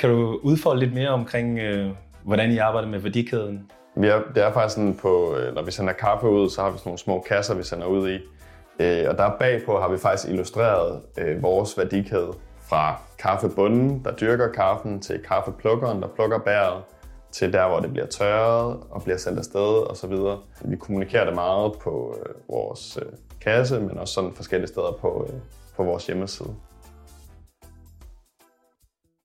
Kan du udfolde lidt mere omkring, øh, hvordan I arbejder med værdikæden? Vi det er faktisk sådan på, øh, når vi sender kaffe ud, så har vi sådan nogle små kasser, vi sender ud i. Øh, og der bagpå har vi faktisk illustreret øh, vores værdikæde fra kaffebunden, der dyrker kaffen, til kaffeplukkeren, der plukker bæret, til der, hvor det bliver tørret og bliver sendt afsted osv. Vi kommunikerer det meget på øh, vores øh, kasse, men også sådan forskellige steder på, på vores hjemmeside.